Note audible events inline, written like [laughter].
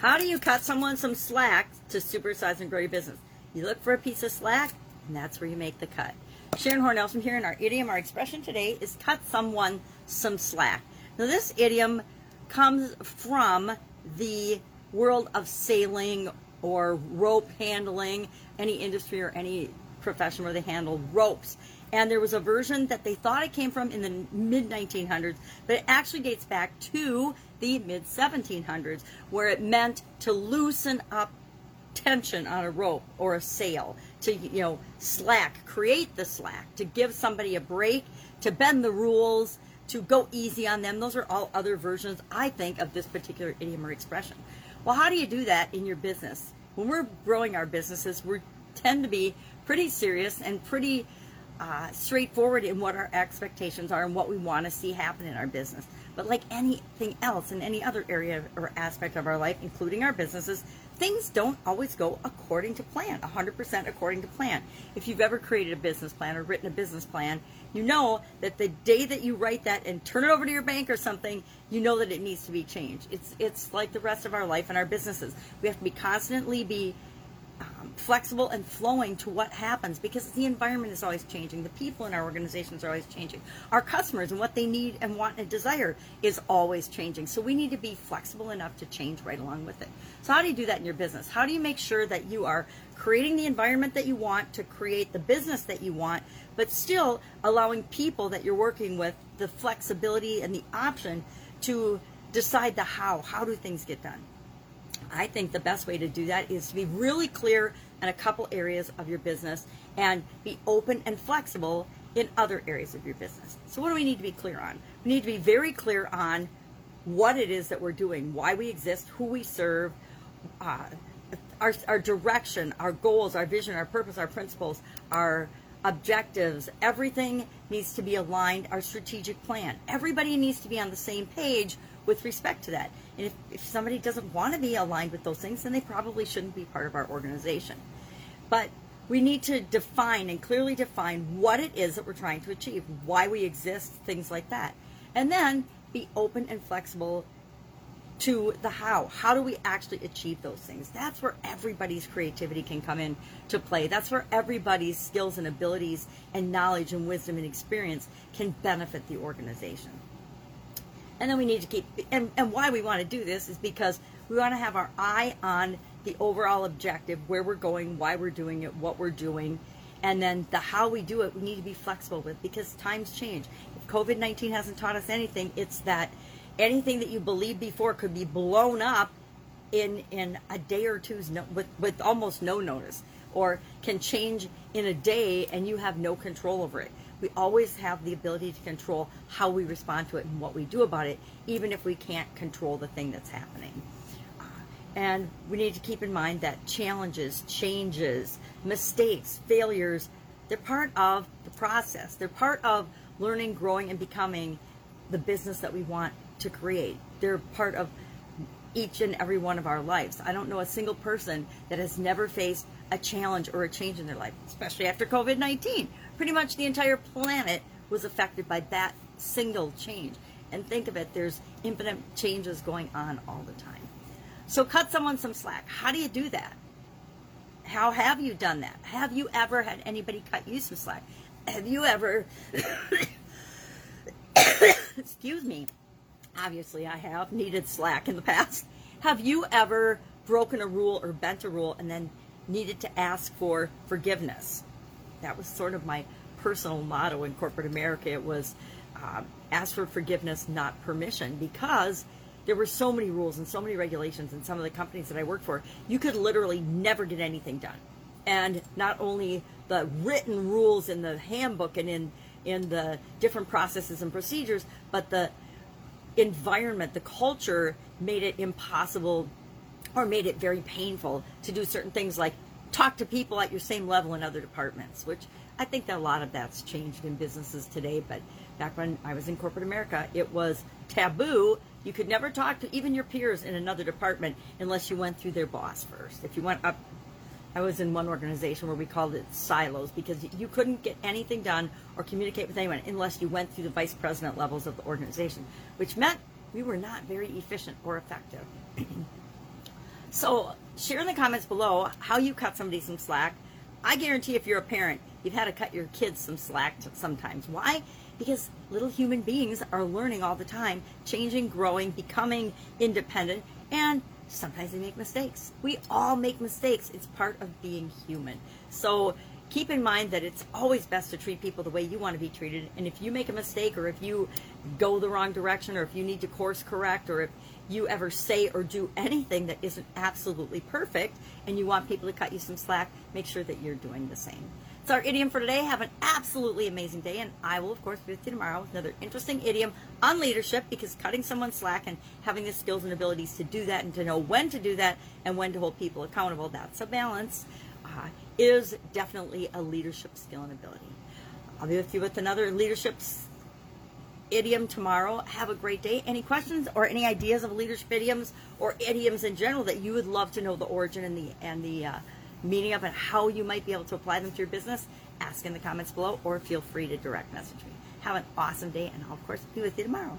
How do you cut someone some slack to supersize and grow your business? You look for a piece of slack, and that's where you make the cut. Sharon Hornell from here, and our idiom, our expression today is cut someone some slack. Now, this idiom comes from the world of sailing or rope handling, any industry or any profession where they handle ropes. And there was a version that they thought it came from in the mid 1900s, but it actually dates back to the mid 1700s, where it meant to loosen up tension on a rope or a sail, to, you know, slack, create the slack, to give somebody a break, to bend the rules, to go easy on them. Those are all other versions, I think, of this particular idiom or expression. Well, how do you do that in your business? When we're growing our businesses, we tend to be pretty serious and pretty uh, straightforward in what our expectations are and what we want to see happen in our business. But like anything else in any other area or aspect of our life, including our businesses, things don't always go according to plan, 100% according to plan. If you've ever created a business plan or written a business plan, you know that the day that you write that and turn it over to your bank or something, you know that it needs to be changed. It's it's like the rest of our life and our businesses. We have to be constantly be flexible and flowing to what happens because the environment is always changing. The people in our organizations are always changing. Our customers and what they need and want and desire is always changing. So we need to be flexible enough to change right along with it. So, how do you do that in your business? How do you make sure that you are creating the environment that you want to create the business that you want, but still allowing people that you're working with the flexibility and the option to decide the how? How do things get done? I think the best way to do that is to be really clear in a couple areas of your business and be open and flexible in other areas of your business. So, what do we need to be clear on? We need to be very clear on what it is that we're doing, why we exist, who we serve, uh, our, our direction, our goals, our vision, our purpose, our principles, our objectives. Everything needs to be aligned, our strategic plan. Everybody needs to be on the same page with respect to that. And if, if somebody doesn't want to be aligned with those things, then they probably shouldn't be part of our organization. But we need to define and clearly define what it is that we're trying to achieve, why we exist, things like that. And then be open and flexible to the how. How do we actually achieve those things? That's where everybody's creativity can come in to play. That's where everybody's skills and abilities and knowledge and wisdom and experience can benefit the organization. And then we need to keep, and, and why we want to do this is because we want to have our eye on the overall objective, where we're going, why we're doing it, what we're doing, and then the how we do it, we need to be flexible with because times change. If COVID 19 hasn't taught us anything, it's that anything that you believed before could be blown up in in a day or two's no, with with almost no notice or can change in a day and you have no control over it we always have the ability to control how we respond to it and what we do about it, even if we can't control the thing that's happening. Uh, and we need to keep in mind that challenges, changes, mistakes, failures, they're part of the process. They're part of learning, growing, and becoming the business that we want to create. They're part of each and every one of our lives. I don't know a single person that has never faced a challenge or a change in their life, especially after COVID 19 pretty much the entire planet was affected by that single change. And think of it, there's infinite changes going on all the time. So cut someone some slack. How do you do that? How have you done that? Have you ever had anybody cut you some slack? Have you ever, [coughs] excuse me, obviously I have needed slack in the past. Have you ever broken a rule or bent a rule and then needed to ask for forgiveness? That was sort of my personal motto in corporate America. It was uh, ask for forgiveness, not permission, because there were so many rules and so many regulations in some of the companies that I worked for. You could literally never get anything done. And not only the written rules in the handbook and in in the different processes and procedures, but the environment, the culture made it impossible or made it very painful to do certain things like talk to people at your same level in other departments, which I think that a lot of that's changed in businesses today. But back when I was in corporate America, it was taboo. You could never talk to even your peers in another department unless you went through their boss first. If you went up, I was in one organization where we called it silos because you couldn't get anything done or communicate with anyone unless you went through the vice president levels of the organization, which meant we were not very efficient or effective. So share in the comments below how you cut somebody some slack. I guarantee if you're a parent, you've had to cut your kids some slack sometimes. Why? Because little human beings are learning all the time, changing, growing, becoming independent, and sometimes they make mistakes. We all make mistakes. It's part of being human. So keep in mind that it's always best to treat people the way you want to be treated. And if you make a mistake or if you go the wrong direction or if you need to course correct or if you ever say or do anything that isn't absolutely perfect and you want people to cut you some slack, make sure that you're doing the same. It's our idiom for today. Have an absolutely amazing day, and I will, of course, be with you tomorrow with another interesting idiom on leadership because cutting someone slack and having the skills and abilities to do that and to know when to do that and when to hold people accountable, that's a balance, uh, is definitely a leadership skill and ability. I'll be with you with another leadership idiom tomorrow. Have a great day. Any questions or any ideas of leadership idioms or idioms in general that you would love to know the origin and the and the uh, meaning of and how you might be able to apply them to your business? Ask in the comments below or feel free to direct message me. Have an awesome day, and I'll of course be with you tomorrow.